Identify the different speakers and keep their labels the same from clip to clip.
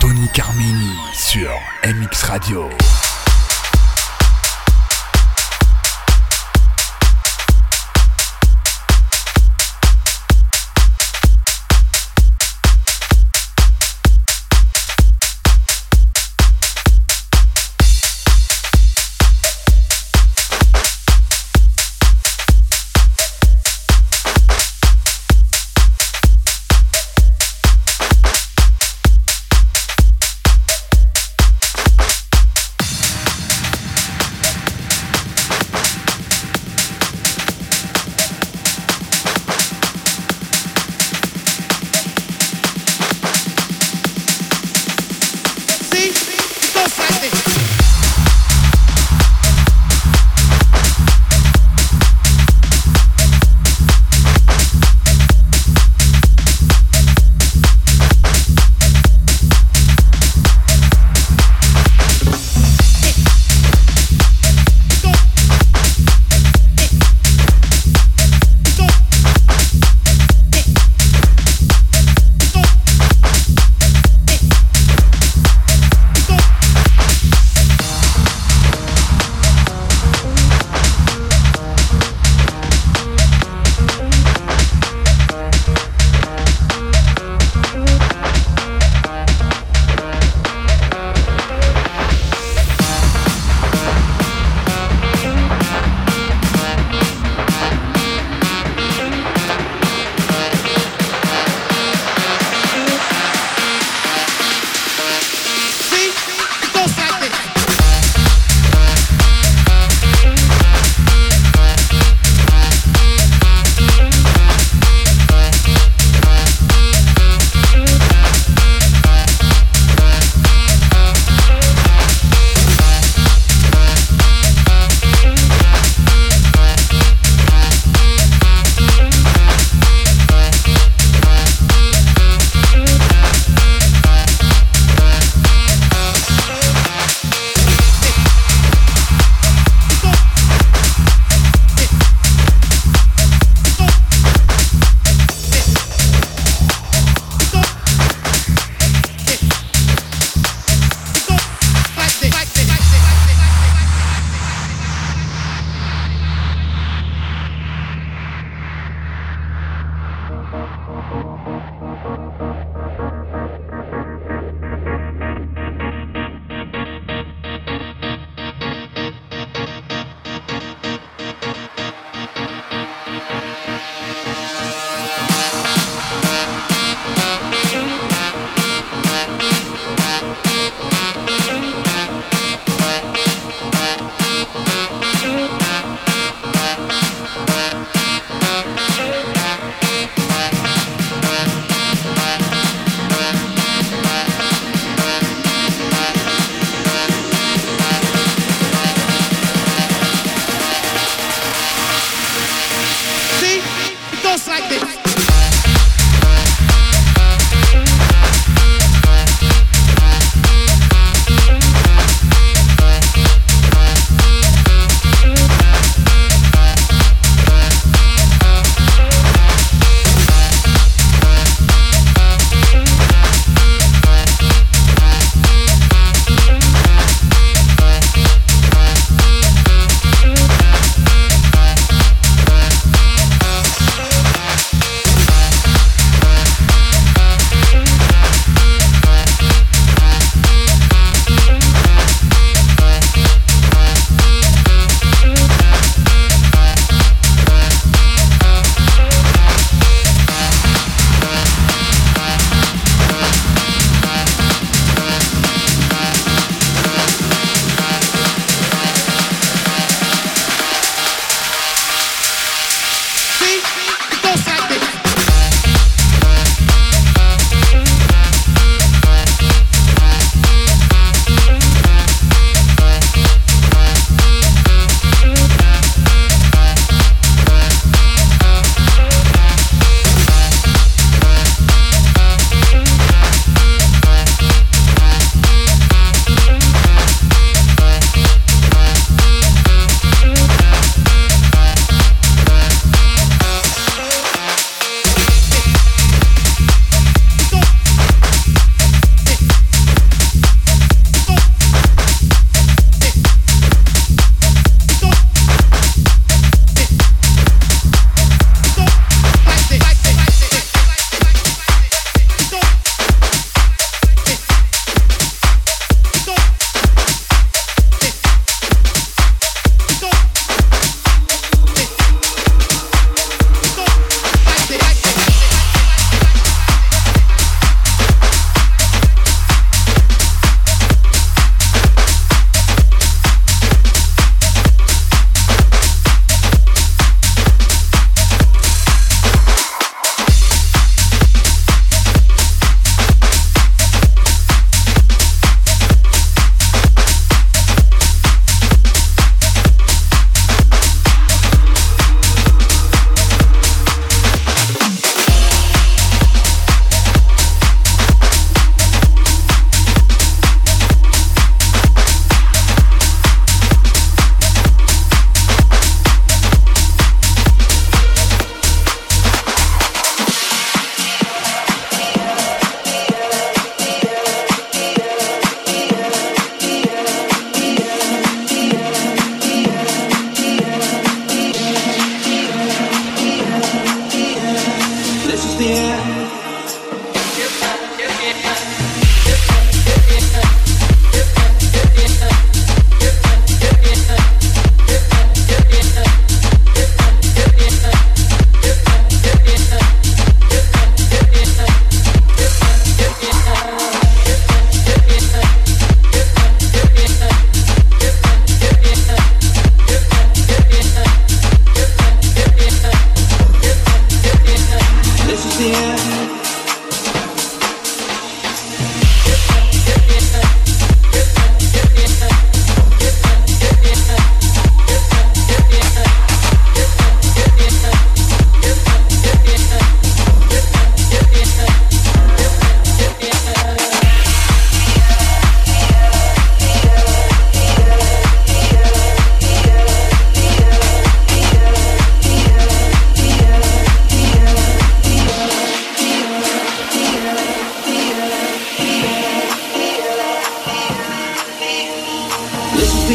Speaker 1: Tony Carmini sur MX Radio.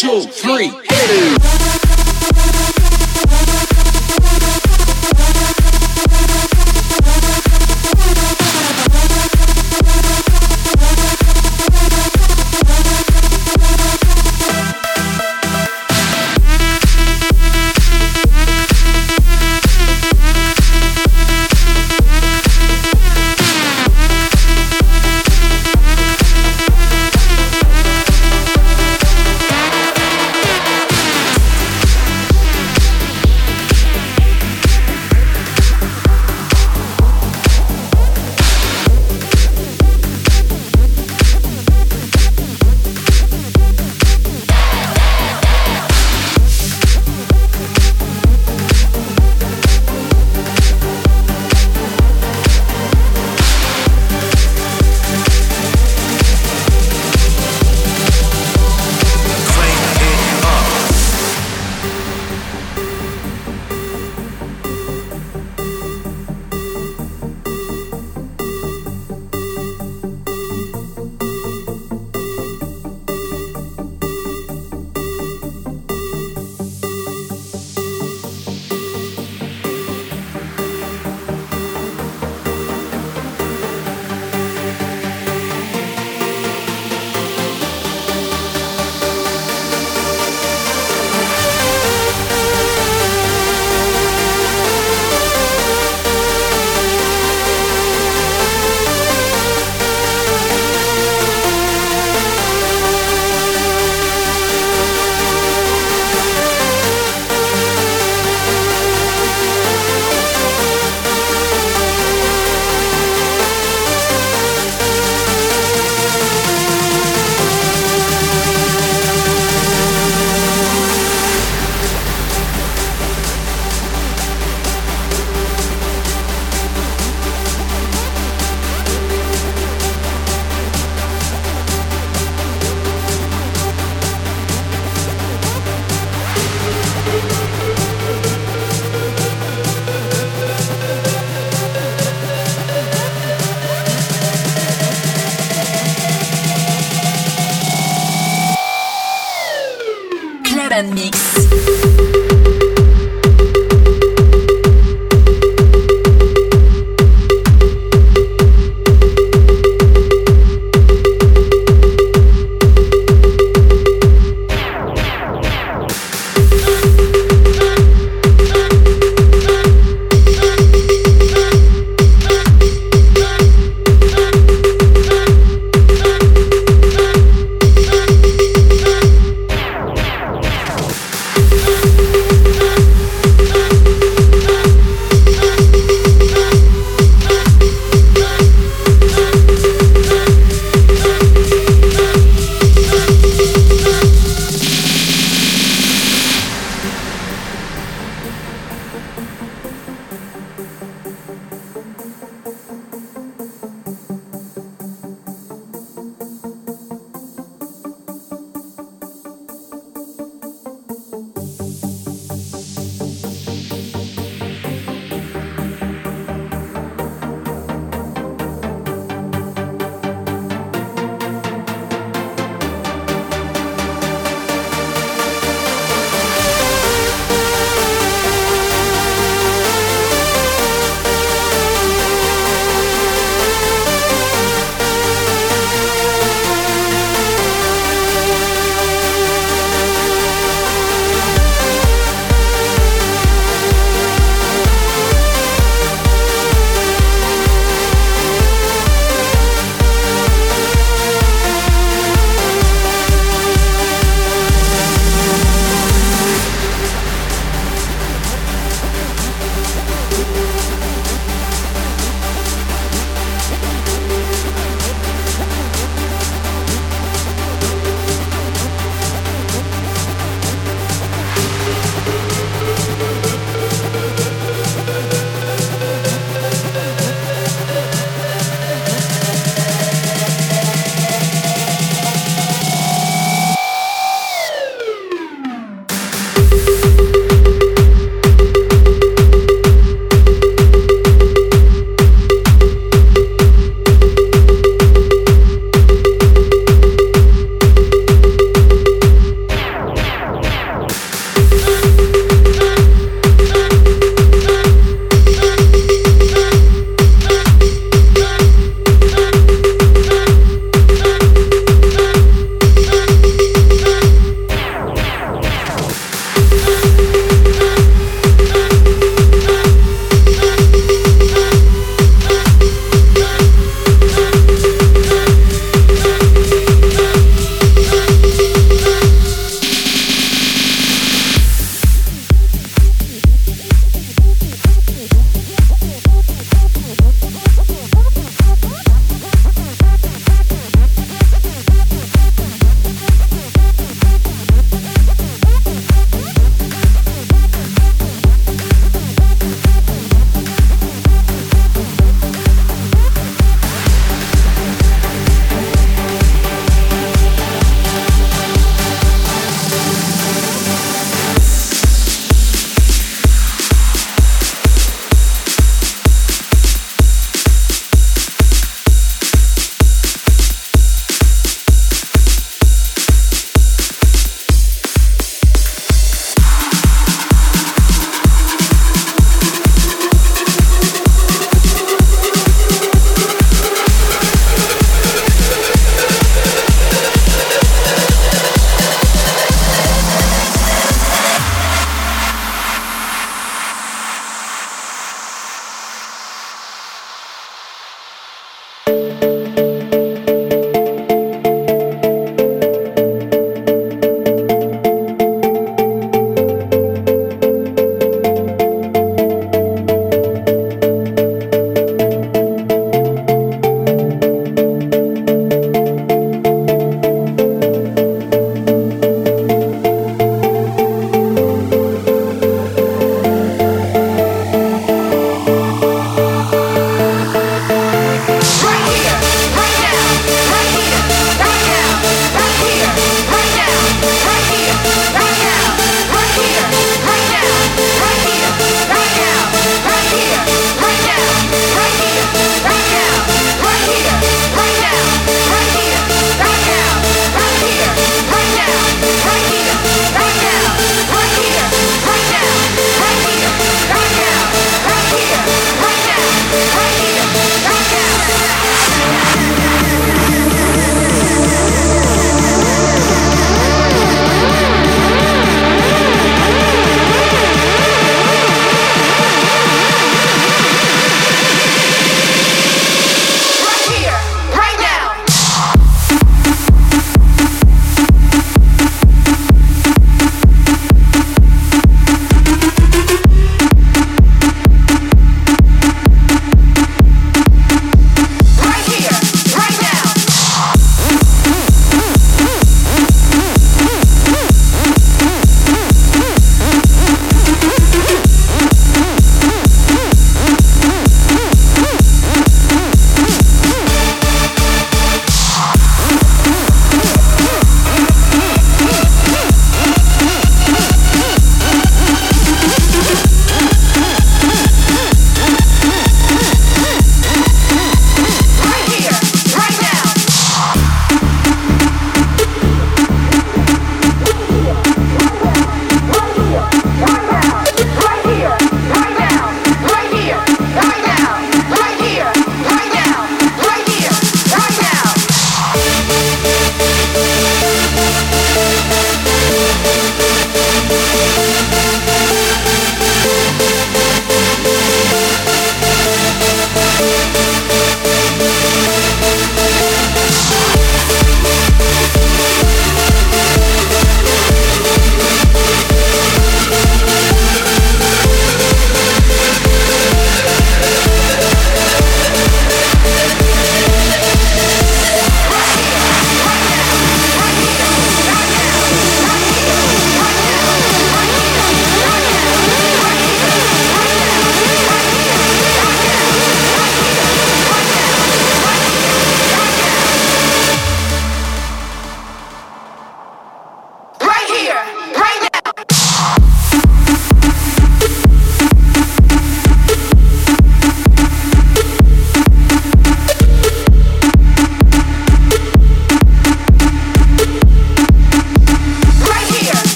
Speaker 1: two, three, hit it.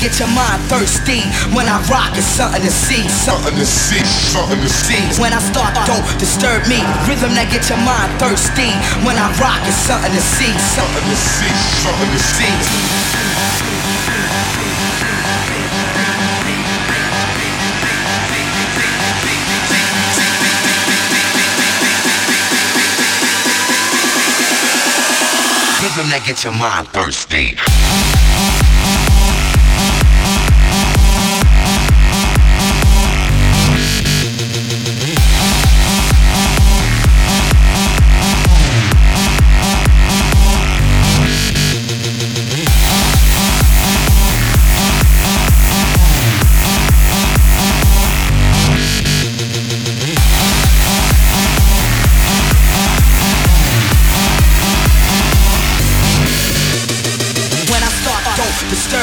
Speaker 2: Get your mind thirsty. When I rock, it's something to see.
Speaker 3: Something to see, something to see.
Speaker 2: When I start, don't disturb me. Rhythm that get your mind thirsty. When I rock, it's something to see.
Speaker 3: Something to see, something to see.
Speaker 4: rhythm that gets your mind thirsty.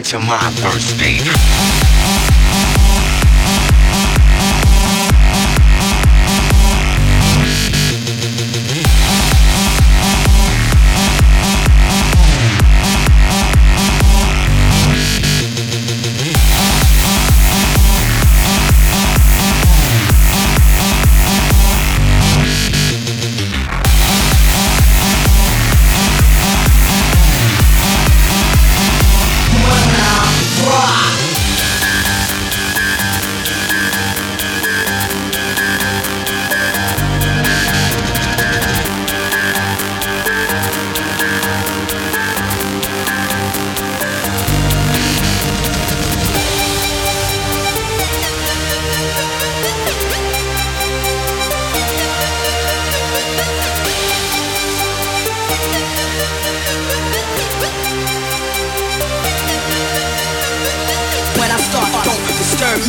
Speaker 4: get my first, beat.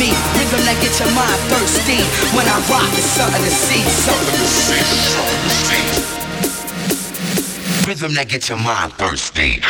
Speaker 4: Rhythm that gets your mind thirsty.
Speaker 5: When I rock, it's something to see, something to see, something to
Speaker 6: see. Rhythm that gets your mind thirsty.